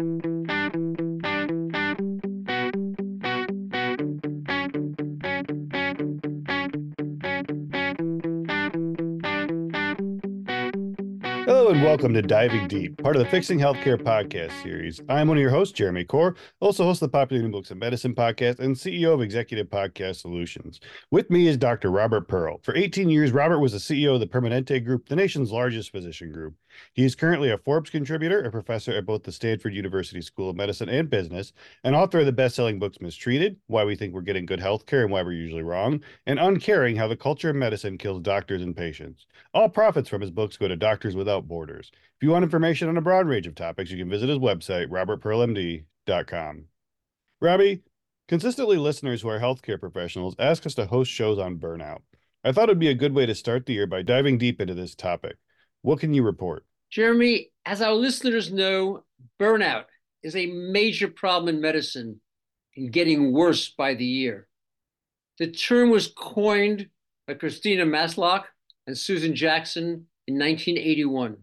Hello and welcome to Diving Deep, part of the Fixing Healthcare podcast series. I'm one of your hosts, Jeremy Corr, also host of the Popular New Books of Medicine podcast and CEO of Executive Podcast Solutions. With me is Dr. Robert Pearl. For 18 years, Robert was the CEO of the Permanente Group, the nation's largest physician group. He is currently a Forbes contributor, a professor at both the Stanford University School of Medicine and Business, and author of the best-selling books Mistreated, Why We Think We're Getting Good Healthcare and Why We're Usually Wrong, and Uncaring, How the Culture of Medicine Kills Doctors and Patients. All profits from his books go to Doctors Without Borders. If you want information on a broad range of topics, you can visit his website, robertpearlmd.com. Robbie, consistently listeners who are healthcare professionals ask us to host shows on burnout. I thought it would be a good way to start the year by diving deep into this topic. What can you report? Jeremy, as our listeners know, burnout is a major problem in medicine and getting worse by the year. The term was coined by Christina Maslach and Susan Jackson in 1981.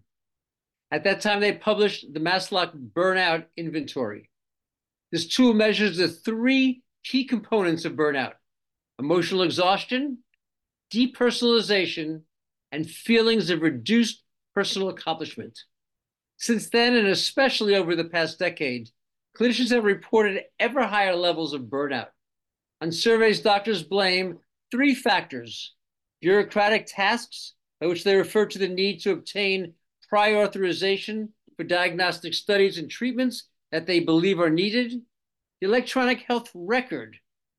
At that time, they published the Maslach Burnout Inventory. This tool measures the three key components of burnout emotional exhaustion, depersonalization, and feelings of reduced personal accomplishment. Since then, and especially over the past decade, clinicians have reported ever higher levels of burnout. On surveys, doctors blame three factors bureaucratic tasks, by which they refer to the need to obtain prior authorization for diagnostic studies and treatments that they believe are needed, the electronic health record,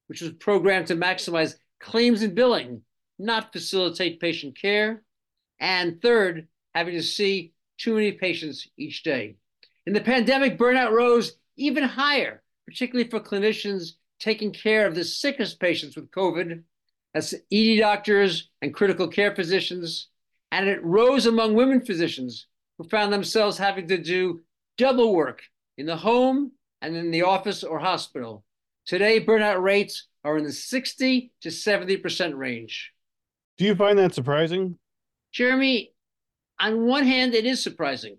which was programmed to maximize claims and billing, not facilitate patient care, and third, having to see too many patients each day. In the pandemic, burnout rose even higher, particularly for clinicians taking care of the sickest patients with COVID, as ED doctors and critical care physicians. And it rose among women physicians who found themselves having to do double work in the home and in the office or hospital. Today, burnout rates are in the 60 to 70% range. Do you find that surprising? Jeremy, on one hand, it is surprising.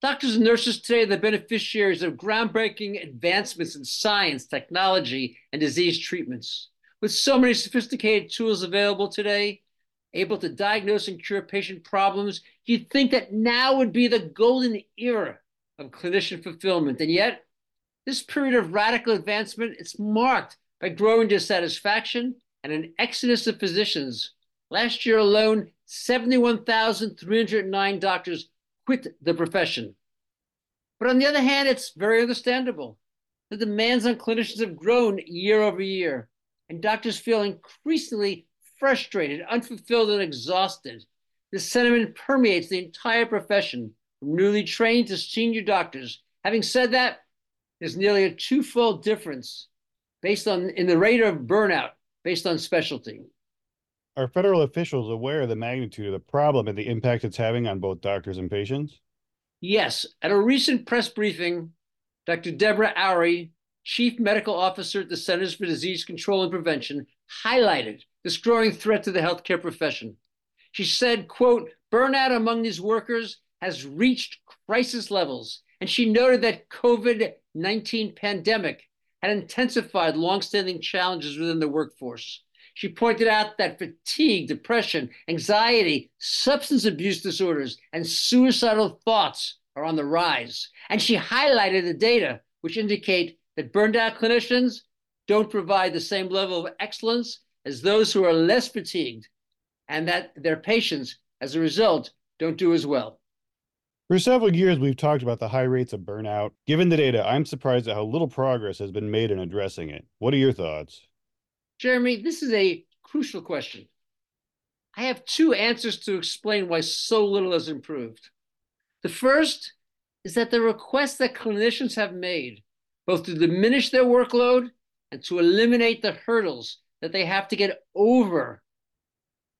Doctors and nurses today are the beneficiaries of groundbreaking advancements in science, technology, and disease treatments. With so many sophisticated tools available today, able to diagnose and cure patient problems, you'd think that now would be the golden era of clinician fulfillment. And yet, this period of radical advancement is marked by growing dissatisfaction and an exodus of physicians. Last year alone, 71,309 doctors quit the profession. But on the other hand, it's very understandable. The demands on clinicians have grown year over year, and doctors feel increasingly frustrated, unfulfilled, and exhausted. This sentiment permeates the entire profession, from newly trained to senior doctors. Having said that, there's nearly a twofold difference based on in the rate of burnout based on specialty. Are federal officials aware of the magnitude of the problem and the impact it's having on both doctors and patients? Yes. At a recent press briefing, Dr. Deborah Houry, Chief Medical Officer at the Centers for Disease Control and Prevention, highlighted this growing threat to the healthcare profession. She said, quote, burnout among these workers has reached crisis levels. And she noted that COVID-19 pandemic had intensified longstanding challenges within the workforce. She pointed out that fatigue, depression, anxiety, substance abuse disorders, and suicidal thoughts are on the rise. And she highlighted the data which indicate that burned out clinicians don't provide the same level of excellence as those who are less fatigued, and that their patients, as a result, don't do as well. For several years, we've talked about the high rates of burnout. Given the data, I'm surprised at how little progress has been made in addressing it. What are your thoughts? Jeremy, this is a crucial question. I have two answers to explain why so little has improved. The first is that the requests that clinicians have made, both to diminish their workload and to eliminate the hurdles that they have to get over,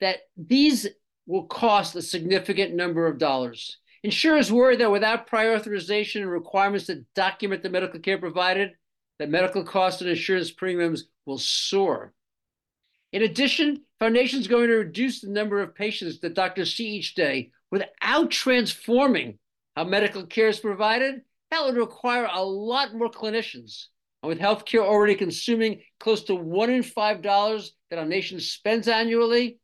that these will cost a significant number of dollars. Insurers worry that without prior authorization and requirements to document the medical care provided, that medical costs and insurance premiums will soar. In addition, Foundation is going to reduce the number of patients that doctors see each day without transforming how medical care is provided that would require a lot more clinicians. And with healthcare already consuming close to one in five dollars that our nation spends annually,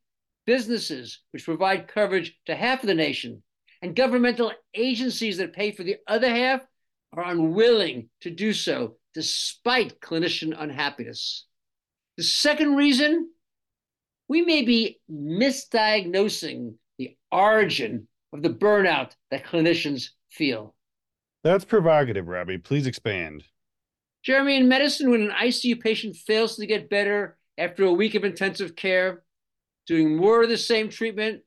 businesses which provide coverage to half of the nation and governmental agencies that pay for the other half are unwilling to do so despite clinician unhappiness. The second reason, we may be misdiagnosing the origin of the burnout that clinicians feel. That's provocative, Robbie. Please expand. Jeremy, in medicine, when an ICU patient fails to get better after a week of intensive care, doing more of the same treatment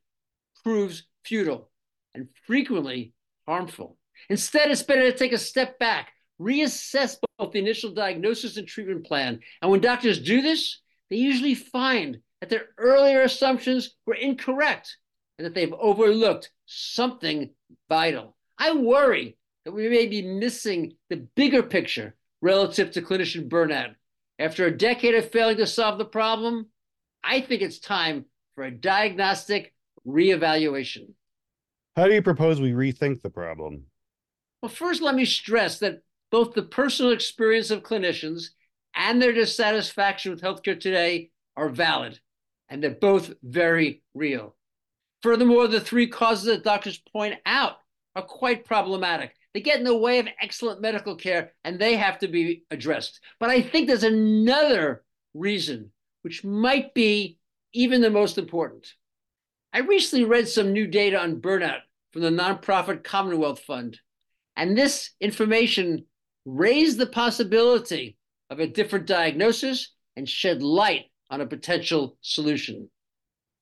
proves futile and frequently harmful. Instead, it's better to take a step back, reassess both the initial diagnosis and treatment plan. And when doctors do this, they usually find that their earlier assumptions were incorrect and that they've overlooked something vital. I worry that we may be missing the bigger picture relative to clinician burnout. After a decade of failing to solve the problem, I think it's time for a diagnostic reevaluation. How do you propose we rethink the problem? Well, first, let me stress that both the personal experience of clinicians and their dissatisfaction with healthcare today are valid, and they're both very real. Furthermore, the three causes that doctors point out are quite problematic. They get in the way of excellent medical care and they have to be addressed. But I think there's another reason, which might be even the most important. I recently read some new data on burnout from the nonprofit Commonwealth Fund, and this information raised the possibility of a different diagnosis and shed light on a potential solution.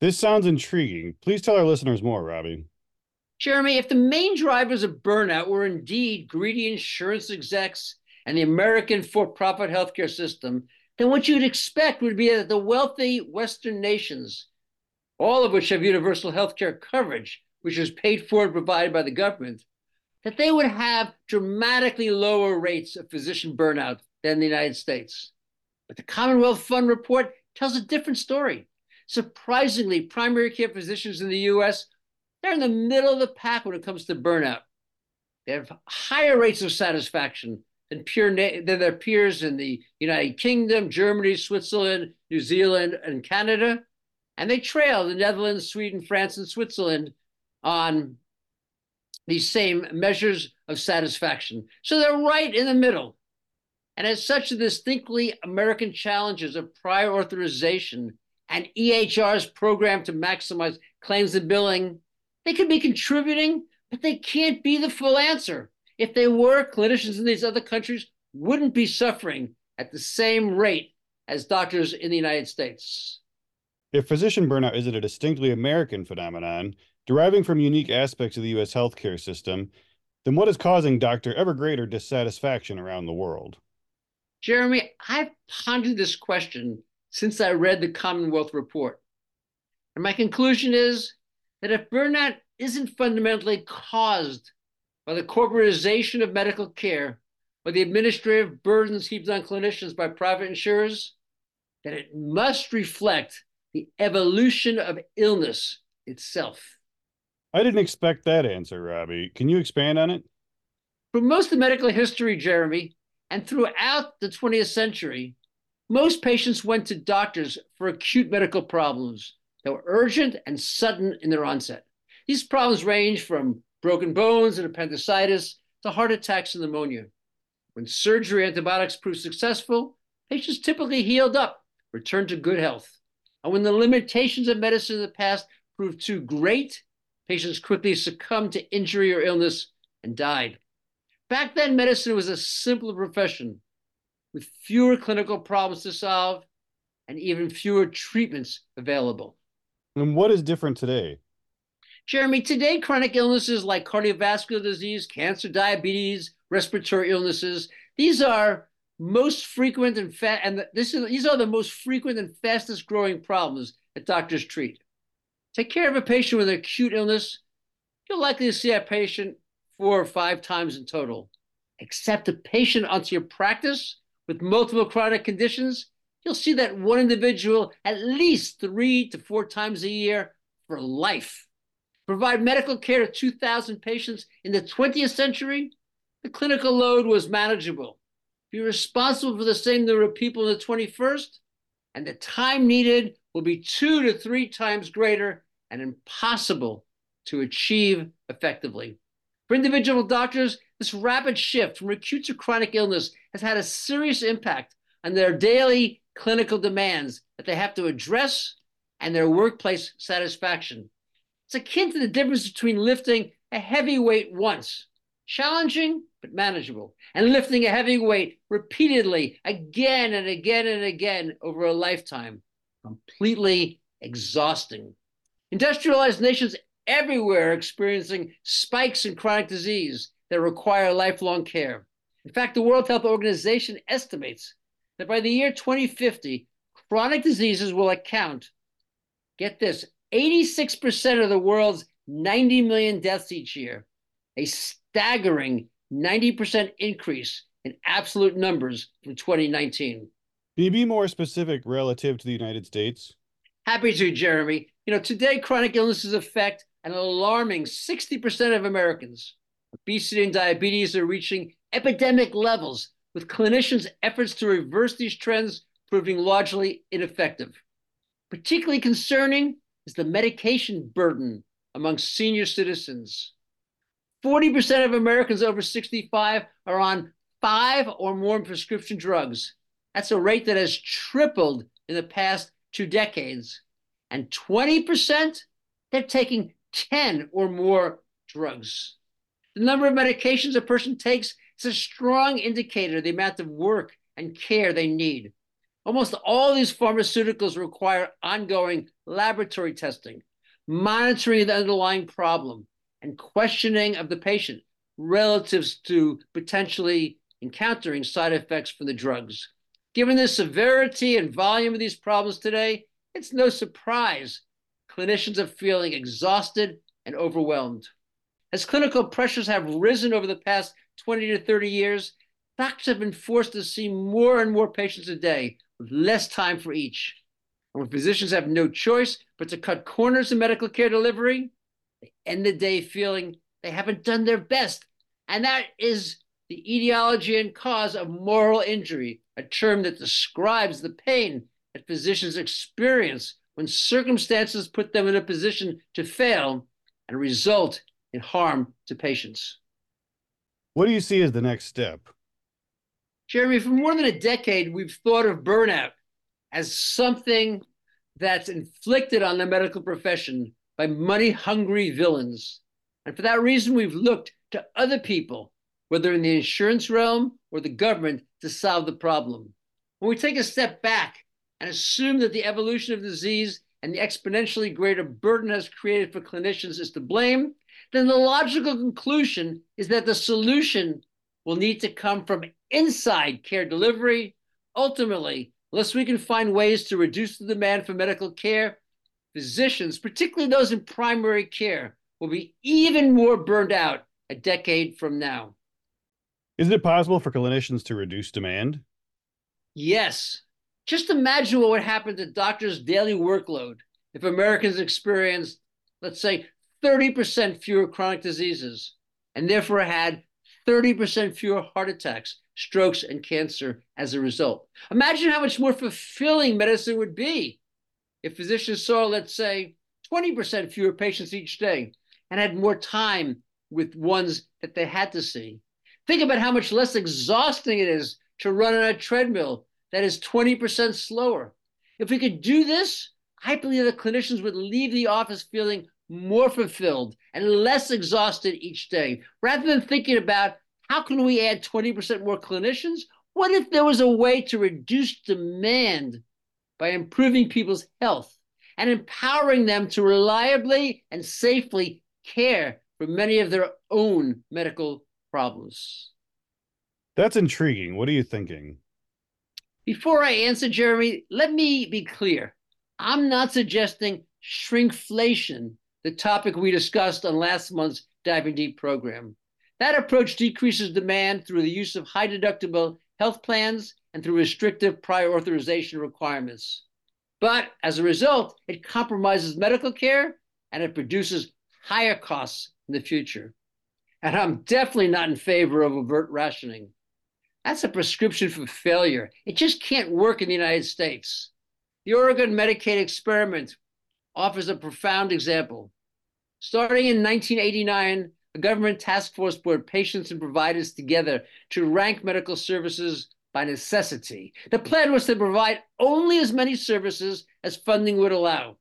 This sounds intriguing. Please tell our listeners more, Robbie. Jeremy, if the main drivers of burnout were indeed greedy insurance execs and the American for profit healthcare system, then what you'd expect would be that the wealthy Western nations, all of which have universal healthcare coverage, which is paid for and provided by the government, that they would have dramatically lower rates of physician burnout than the United States. But the Commonwealth Fund report tells a different story. Surprisingly, primary care physicians in the US they're in the middle of the pack when it comes to burnout. They have higher rates of satisfaction than, pure than their peers in the United Kingdom, Germany, Switzerland, New Zealand, and Canada. And they trail the Netherlands, Sweden, France, and Switzerland on these same measures of satisfaction. So they're right in the middle. And as such, the distinctly American challenges of prior authorization and EHR's program to maximize claims and billing they could be contributing, but they can't be the full answer. If they were, clinicians in these other countries wouldn't be suffering at the same rate as doctors in the United States. If physician burnout isn't a distinctly American phenomenon, deriving from unique aspects of the U.S. healthcare system, then what is causing doctor ever greater dissatisfaction around the world? Jeremy, I've pondered this question since I read the Commonwealth report. And my conclusion is that if burnout isn't fundamentally caused by the corporatization of medical care or the administrative burdens heaped on clinicians by private insurers, then it must reflect the evolution of illness itself. I didn't expect that answer, Robbie. Can you expand on it? For most of medical history, Jeremy, and throughout the 20th century, most patients went to doctors for acute medical problems that were urgent and sudden in their onset. These problems range from broken bones and appendicitis to heart attacks and pneumonia. When surgery antibiotics proved successful, patients typically healed up, returned to good health. And when the limitations of medicine in the past proved too great, patients quickly succumbed to injury or illness and died. Back then, medicine was a simpler profession with fewer clinical problems to solve and even fewer treatments available. And what is different today? Jeremy, today chronic illnesses like cardiovascular disease, cancer, diabetes, respiratory illnesses, these are most frequent and fa- and this is these are the most frequent and fastest growing problems that doctors treat. Take care of a patient with an acute illness, you're likely to see that patient four or five times in total. Accept a patient onto your practice with multiple chronic conditions, you'll see that one individual at least three to four times a year for life. Provide medical care to 2,000 patients in the 20th century, the clinical load was manageable. Be responsible for the same number of people in the 21st, and the time needed will be two to three times greater and impossible to achieve effectively. For individual doctors, this rapid shift from acute to chronic illness has had a serious impact on their daily clinical demands that they have to address and their workplace satisfaction. It's akin to the difference between lifting a heavy weight once, challenging but manageable, and lifting a heavy weight repeatedly again and again and again over a lifetime, completely exhausting. Industrialized nations everywhere are experiencing spikes in chronic disease that require lifelong care. In fact, the World Health Organization estimates that by the year 2050, chronic diseases will account, get this, 86% of the world's 90 million deaths each year, a staggering 90% increase in absolute numbers from 2019. Can you be more specific relative to the United States? Happy to, Jeremy. You know, today chronic illnesses affect an alarming 60% of Americans. Obesity and diabetes are reaching epidemic levels, with clinicians' efforts to reverse these trends proving largely ineffective. Particularly concerning is the medication burden among senior citizens. 40% of Americans over 65 are on five or more prescription drugs. That's a rate that has tripled in the past two decades. And 20%, they're taking 10 or more drugs. The number of medications a person takes is a strong indicator of the amount of work and care they need. Almost all these pharmaceuticals require ongoing laboratory testing, monitoring the underlying problem, and questioning of the patient relative to potentially encountering side effects from the drugs. Given the severity and volume of these problems today, it's no surprise clinicians are feeling exhausted and overwhelmed. As clinical pressures have risen over the past 20 to 30 years, doctors have been forced to see more and more patients a day with less time for each. And when physicians have no choice but to cut corners in medical care delivery, they end the day feeling they haven't done their best. And that is the etiology and cause of moral injury, a term that describes the pain that physicians experience when circumstances put them in a position to fail and result in harm to patients. What do you see as the next step? Jeremy, for more than a decade, we've thought of burnout as something that's inflicted on the medical profession by money hungry villains. And for that reason, we've looked to other people, whether in the insurance realm or the government, to solve the problem. When we take a step back and assume that the evolution of disease and the exponentially greater burden has created for clinicians is to blame, then the logical conclusion is that the solution will need to come from inside care delivery. Ultimately, unless we can find ways to reduce the demand for medical care, physicians, particularly those in primary care, will be even more burned out a decade from now. Isn't it possible for clinicians to reduce demand? Yes. Just imagine what would happen to doctors' daily workload if Americans experienced, let's say, 30% fewer chronic diseases and therefore had 30% fewer heart attacks, strokes, and cancer as a result. Imagine how much more fulfilling medicine would be if physicians saw, let's say, 20% fewer patients each day and had more time with ones that they had to see. Think about how much less exhausting it is to run on a treadmill that is 20% slower. If we could do this, I believe that clinicians would leave the office feeling more fulfilled and less exhausted each day. Rather than thinking about how can we add 20% more clinicians, what if there was a way to reduce demand by improving people's health and empowering them to reliably and safely care for many of their own medical problems. That's intriguing. What are you thinking? Before I answer, Jeremy, let me be clear. I'm not suggesting shrinkflation, the topic we discussed on last month's Diving Deep program. That approach decreases demand through the use of high deductible health plans and through restrictive prior authorization requirements. But as a result, it compromises medical care and it produces higher costs in the future. And I'm definitely not in favor of overt rationing. That's a prescription for failure. It just can't work in the United States. The Oregon Medicaid experiment offers a profound example. Starting in 1989, a government task force brought patients and providers together to rank medical services by necessity. The plan was to provide only as many services as funding would allow.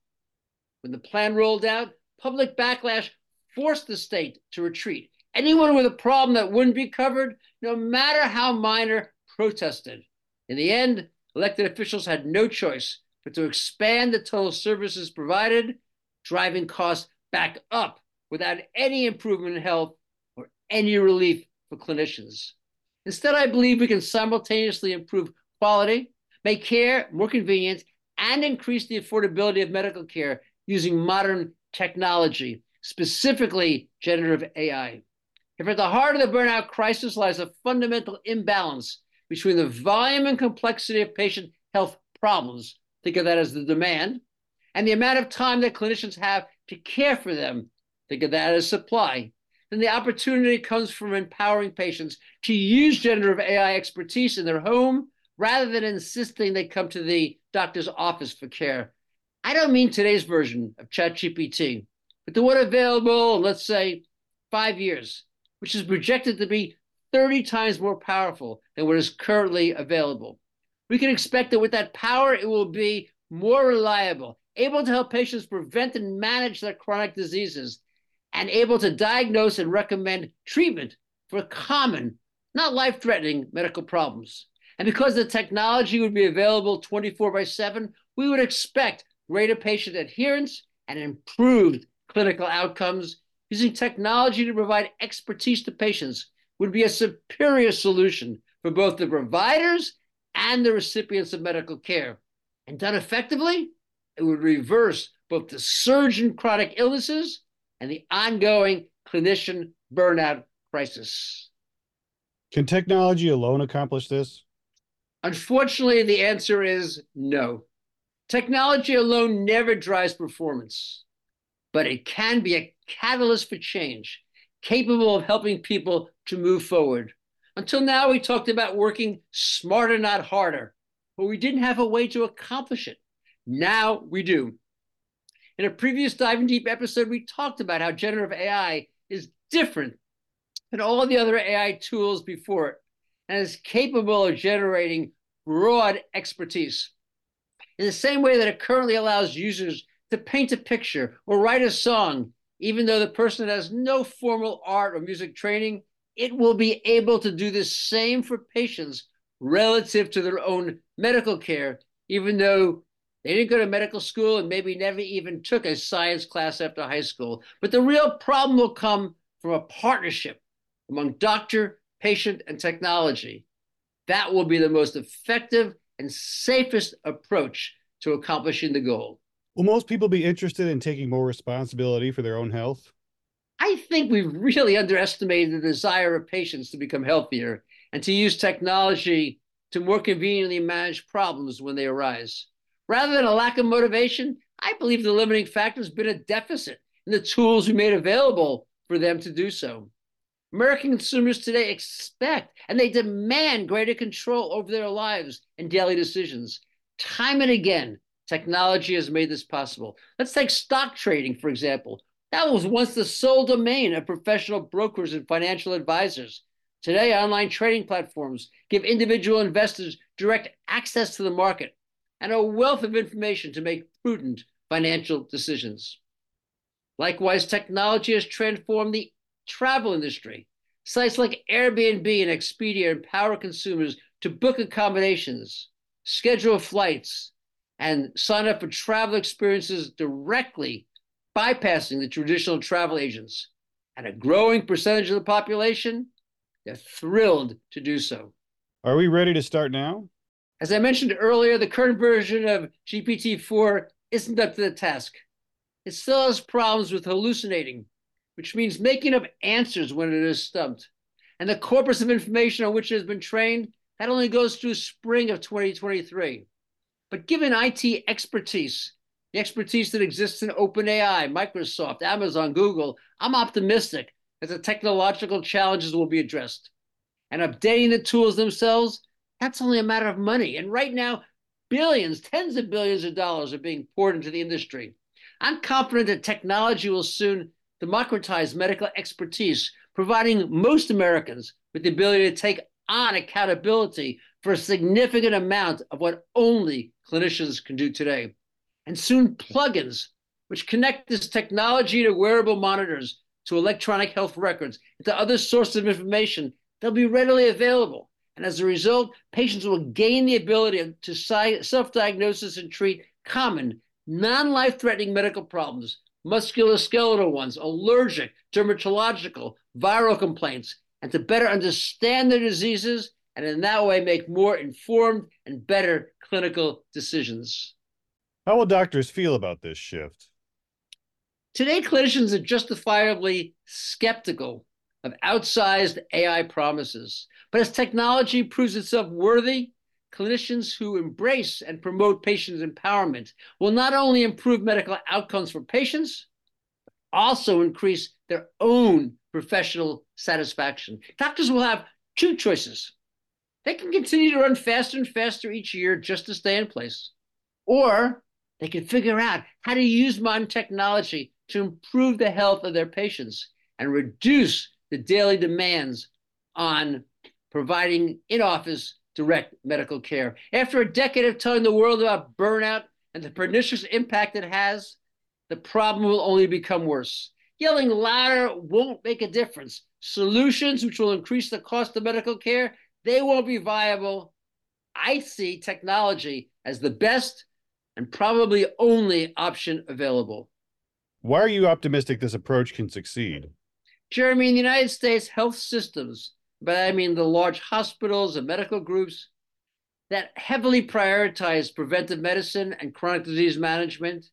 When the plan rolled out, public backlash forced the state to retreat. Anyone with a problem that wouldn't be covered, no matter how minor, protested. In the end, elected officials had no choice but to expand the total services provided, driving costs back up without any improvement in health or any relief for clinicians. Instead, I believe we can simultaneously improve quality, make care more convenient, and increase the affordability of medical care using modern technology, specifically generative AI. If at the heart of the burnout crisis lies a fundamental imbalance between the volume and complexity of patient health problems, think of that as the demand, and the amount of time that clinicians have to care for them, think of that as supply, then the opportunity comes from empowering patients to use generative AI expertise in their home rather than insisting they come to the doctor's office for care. I don't mean today's version of ChatGPT, but the one available let's say, five years, which is projected to be 30 times more powerful than what is currently available. We can expect that with that power, it will be more reliable, able to help patients prevent and manage their chronic diseases, and able to diagnose and recommend treatment for common, not life threatening medical problems. And because the technology would be available 24 by 7, we would expect greater patient adherence and improved clinical outcomes. Using technology to provide expertise to patients would be a superior solution for both the providers and the recipients of medical care. And done effectively, it would reverse both the surge in chronic illnesses and the ongoing clinician burnout crisis. Can technology alone accomplish this? Unfortunately, the answer is no. Technology alone never drives performance, but it can be a catalyst for change, capable of helping people to move forward. Until now, we talked about working smarter, not harder, but we didn't have a way to accomplish it. Now we do. In a previous Diving Deep episode, we talked about how generative AI is different than all the other AI tools before it and is capable of generating broad expertise. In the same way that it currently allows users to paint a picture or write a song, even though the person has no formal art or music training, it will be able to do the same for patients relative to their own medical care, even though they didn't go to medical school and maybe never even took a science class after high school. But the real problem will come from a partnership among doctor, patient, and technology. That will be the most effective and safest approach to accomplishing the goal. Will most people be interested in taking more responsibility for their own health? I think we've really underestimated the desire of patients to become healthier and to use technology to more conveniently manage problems when they arise. Rather than a lack of motivation, I believe the limiting factor has been a deficit in the tools we made available for them to do so. American consumers today expect and they demand greater control over their lives and daily decisions. Time and again, technology has made this possible. Let's take stock trading, for example. That was once the sole domain of professional brokers and financial advisors. Today, online trading platforms give individual investors direct access to the market and a wealth of information to make prudent financial decisions. Likewise, technology has transformed the travel industry. Sites like Airbnb and Expedia empower consumers to book accommodations, schedule flights, and sign up for travel experiences directly, bypassing the traditional travel agents. And a growing percentage of the population, they're thrilled to do so. Are we ready to start now? As I mentioned earlier, the current version of GPT-4 isn't up to the task. It still has problems with hallucinating, which means making up answers when it is stumped. And the corpus of information on which it has been trained, that only goes through spring of 2023. But given IT expertise, the expertise that exists in OpenAI, Microsoft, Amazon, Google, I'm optimistic that the technological challenges will be addressed. And updating the tools themselves, that's only a matter of money. And right now, billions, tens of billions of dollars are being poured into the industry. I'm confident that technology will soon democratize medical expertise, providing most Americans with the ability to take on accountability for a significant amount of what only clinicians can do today. And soon, plugins, which connect this technology to wearable monitors, to electronic health records, and to other sources of information, they'll be readily available. And as a result, patients will gain the ability to self diagnose and treat common, non life threatening medical problems, musculoskeletal ones, allergic, dermatological, viral complaints, and to better understand their diseases and in that way make more informed and better clinical decisions. How will doctors feel about this shift? Today, clinicians are justifiably skeptical of outsized AI promises. But as technology proves itself worthy, clinicians who embrace and promote patient empowerment will not only improve medical outcomes for patients, but also increase their own professional satisfaction. Doctors will have two choices. They can continue to run faster and faster each year just to stay in place, or they can figure out how to use modern technology to improve the health of their patients and reduce the daily demands on providing in office direct medical care. After a decade of telling the world about burnout and the pernicious impact it has, the problem will only become worse. Yelling louder won't make a difference. Solutions which will increase the cost of medical care, they won't be viable. I see technology as the best and probably only option available. Why are you optimistic this approach can succeed? Jeremy, in the United States, health systems, but I mean the large hospitals and medical groups that heavily prioritize preventive medicine and chronic disease management,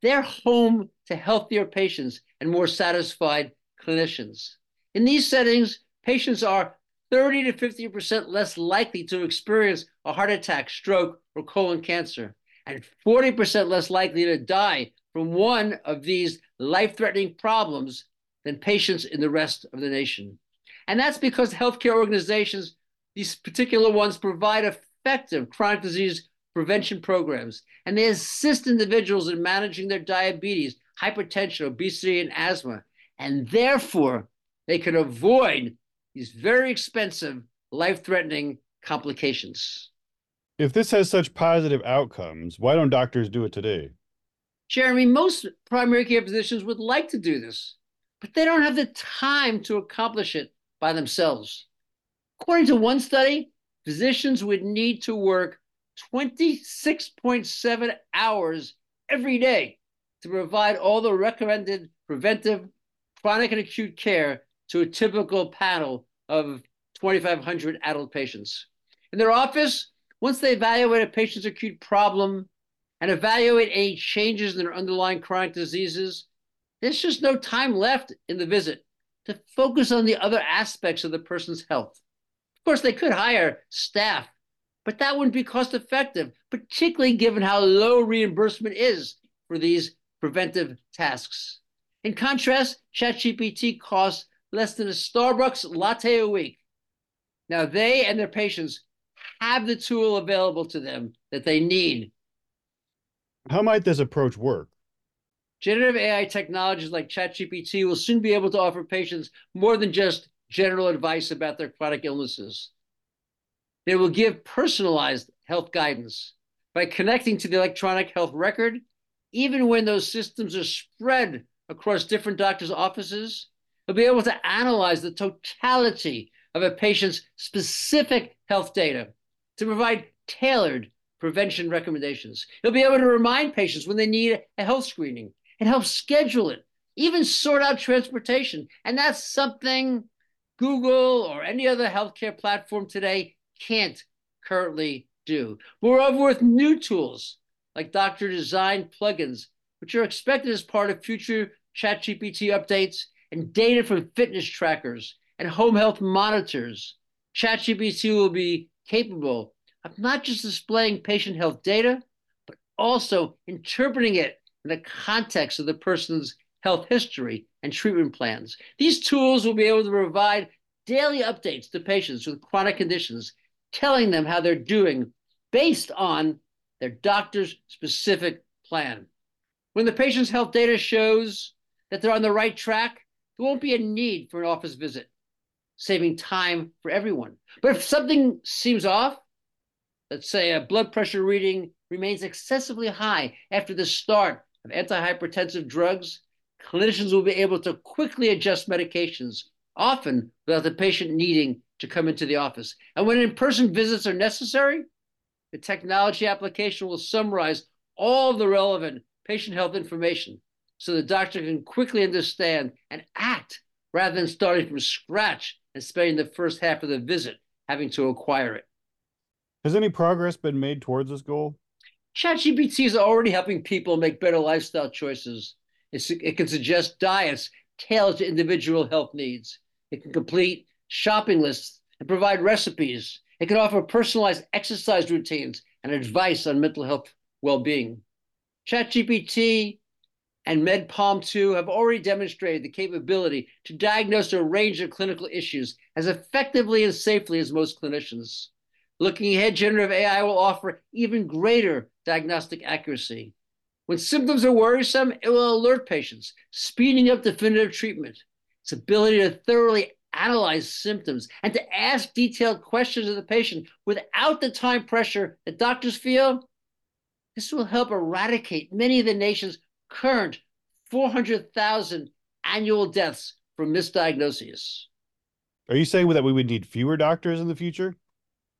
they're home to healthier patients and more satisfied clinicians. In these settings, patients are 30 to 50% less likely to experience a heart attack, stroke, or colon cancer, and 40% less likely to die from one of these life threatening problems than patients in the rest of the nation. And that's because healthcare organizations, these particular ones, provide effective chronic disease prevention programs and they assist individuals in managing their diabetes, hypertension, obesity, and asthma. And therefore, they can avoid these very expensive, life threatening complications. If this has such positive outcomes, why don't doctors do it today? Jeremy, most primary care physicians would like to do this but they don't have the time to accomplish it by themselves. According to one study, physicians would need to work 26.7 hours every day to provide all the recommended preventive, chronic, and acute care to a typical panel of 2,500 adult patients. In their office, once they evaluate a patient's acute problem and evaluate any changes in their underlying chronic diseases, there's just no time left in the visit to focus on the other aspects of the person's health. Of course, they could hire staff, but that wouldn't be cost effective, particularly given how low reimbursement is for these preventive tasks. In contrast, ChatGPT costs less than a Starbucks latte a week. Now, they and their patients have the tool available to them that they need. How might this approach work? Generative AI technologies like ChatGPT will soon be able to offer patients more than just general advice about their chronic illnesses. They will give personalized health guidance by connecting to the electronic health record, even when those systems are spread across different doctors' offices. They'll be able to analyze the totality of a patient's specific health data to provide tailored prevention recommendations. He'll be able to remind patients when they need a health screening and help schedule it, even sort out transportation. And that's something Google or any other healthcare platform today can't currently do. Moreover, with new tools like doctor design plugins, which are expected as part of future ChatGPT updates and data from fitness trackers and home health monitors, ChatGPT will be capable of not just displaying patient health data, but also interpreting it in the context of the person's health history, and treatment plans. These tools will be able to provide daily updates to patients with chronic conditions, telling them how they're doing based on their doctor's specific plan. When the patient's health data shows that they're on the right track, there won't be a need for an office visit, saving time for everyone. But if something seems off, let's say a blood pressure reading remains excessively high after the start of antihypertensive drugs, clinicians will be able to quickly adjust medications, often without the patient needing to come into the office. And when in person visits are necessary, the technology application will summarize all the relevant patient health information so the doctor can quickly understand and act rather than starting from scratch and spending the first half of the visit having to acquire it. Has any progress been made towards this goal? ChatGPT is already helping people make better lifestyle choices. It's, it can suggest diets tailored to individual health needs. It can complete shopping lists and provide recipes. It can offer personalized exercise routines and advice on mental health well being. ChatGPT and Med-PaLM 2 have already demonstrated the capability to diagnose a range of clinical issues as effectively and safely as most clinicians. Looking ahead, generative AI will offer even greater diagnostic accuracy. When symptoms are worrisome, it will alert patients, speeding up definitive treatment. Its ability to thoroughly analyze symptoms and to ask detailed questions of the patient without the time pressure that doctors feel, this will help eradicate many of the nation's current 400,000 annual deaths from misdiagnoses. Are you saying that we would need fewer doctors in the future?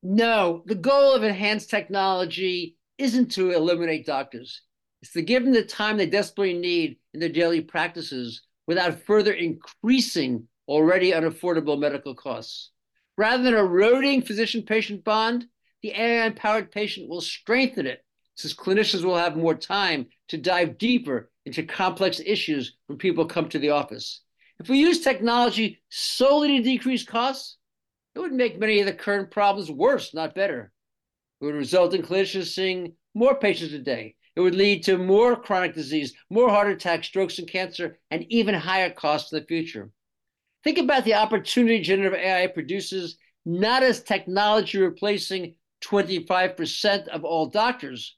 No, the goal of enhanced technology isn't to eliminate doctors. It's to give them the time they desperately need in their daily practices without further increasing already unaffordable medical costs. Rather than eroding physician patient bond, the AI empowered patient will strengthen it since clinicians will have more time to dive deeper into complex issues when people come to the office. If we use technology solely to decrease costs, it would make many of the current problems worse, not better. It would result in clinicians seeing more patients a day. It would lead to more chronic disease, more heart attacks, strokes, and cancer, and even higher costs in the future. Think about the opportunity generative AI produces not as technology replacing 25% of all doctors,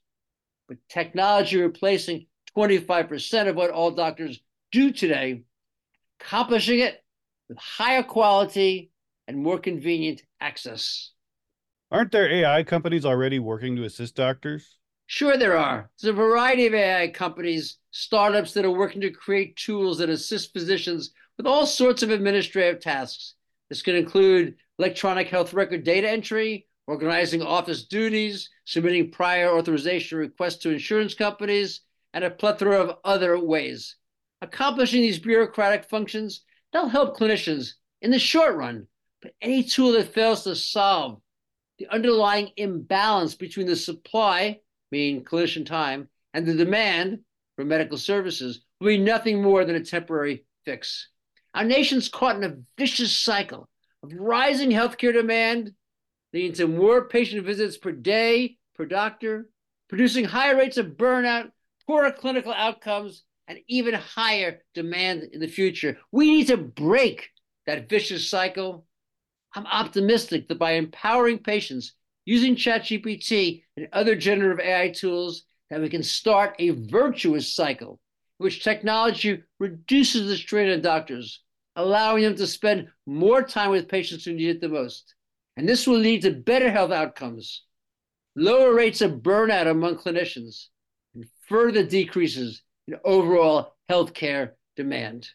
but technology replacing 25% of what all doctors do today, accomplishing it with higher quality and more convenient access. Aren't there AI companies already working to assist doctors? Sure, there are. There's a variety of AI companies, startups that are working to create tools that assist physicians with all sorts of administrative tasks. This can include electronic health record data entry, organizing office duties, submitting prior authorization requests to insurance companies, and a plethora of other ways. Accomplishing these bureaucratic functions, they'll help clinicians in the short run, but any tool that fails to solve the underlying imbalance between the supply, meaning clinician time, and the demand for medical services will be nothing more than a temporary fix. Our nation's caught in a vicious cycle of rising healthcare demand, leading to more patient visits per day per doctor, producing higher rates of burnout poorer clinical outcomes, and even higher demand in the future. We need to break that vicious cycle. I'm optimistic that by empowering patients using ChatGPT and other generative AI tools, that we can start a virtuous cycle in which technology reduces the strain on doctors, allowing them to spend more time with patients who need it the most. And this will lead to better health outcomes, lower rates of burnout among clinicians, and further decreases in overall healthcare demand.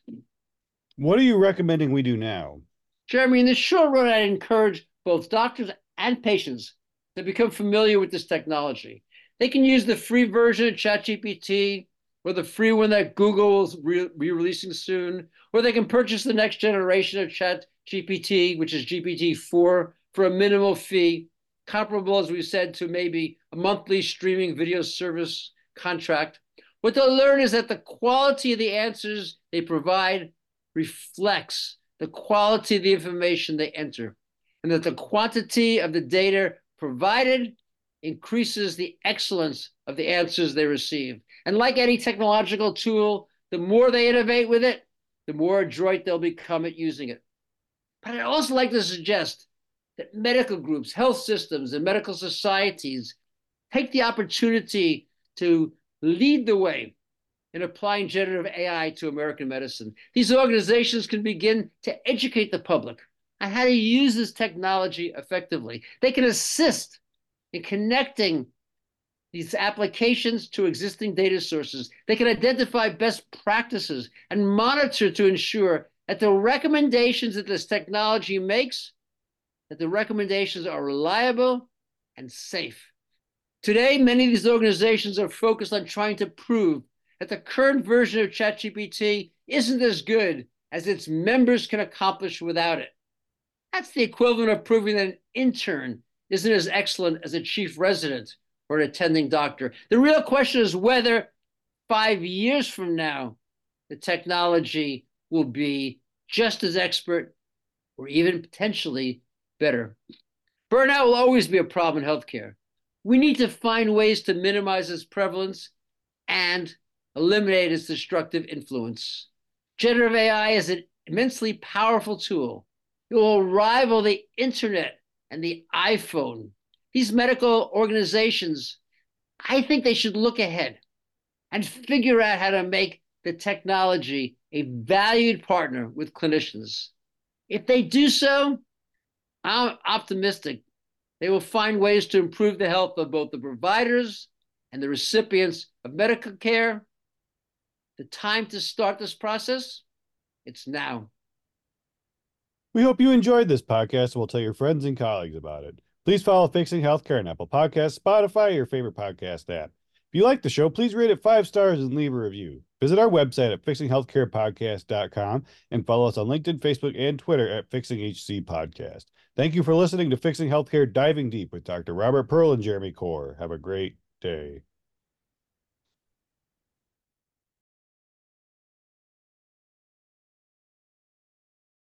What are you recommending we do now? Jeremy, in the short run, I'd encourage both doctors and patients to become familiar with this technology. They can use the free version of ChatGPT or the free one that Google will be releasing soon, or they can purchase the next generation of ChatGPT, which is GPT-4, for a minimal fee, comparable, as we said, to maybe a monthly streaming video service contract. What they'll learn is that the quality of the answers they provide reflects the quality of the information they enter, and that the quantity of the data provided increases the excellence of the answers they receive. And like any technological tool, the more they innovate with it, the more adroit they'll become at using it. But I'd also like to suggest that medical groups, health systems, and medical societies take the opportunity to lead the way in applying generative AI to American medicine. These organizations can begin to educate the public on how to use this technology effectively. They can assist in connecting these applications to existing data sources. They can identify best practices and monitor to ensure that the recommendations that this technology makes, that the recommendations are reliable and safe. Today, many of these organizations are focused on trying to prove that the current version of ChatGPT isn't as good as its members can accomplish without it. That's the equivalent of proving that an intern isn't as excellent as a chief resident or an attending doctor. The real question is whether five years from now, the technology will be just as expert or even potentially better. Burnout will always be a problem in healthcare. We need to find ways to minimize its prevalence and eliminate its destructive influence. Generative AI is an immensely powerful tool. It will rival the internet and the iPhone. These medical organizations, I think they should look ahead and figure out how to make the technology a valued partner with clinicians. If they do so, I'm optimistic they will find ways to improve the health of both the providers and the recipients of medical care. The time to start this process, it's now. We hope you enjoyed this podcast and will tell your friends and colleagues about it. Please follow Fixing Healthcare on Apple Podcasts, Spotify, your favorite podcast app. If you like the show, please rate it five stars and leave a review. Visit our website at fixinghealthcarepodcast.com and follow us on LinkedIn, Facebook, and Twitter at Fixing HC Podcast. Thank you for listening to Fixing Healthcare Diving Deep with Dr. Robert Pearl and Jeremy Corr. Have a great day.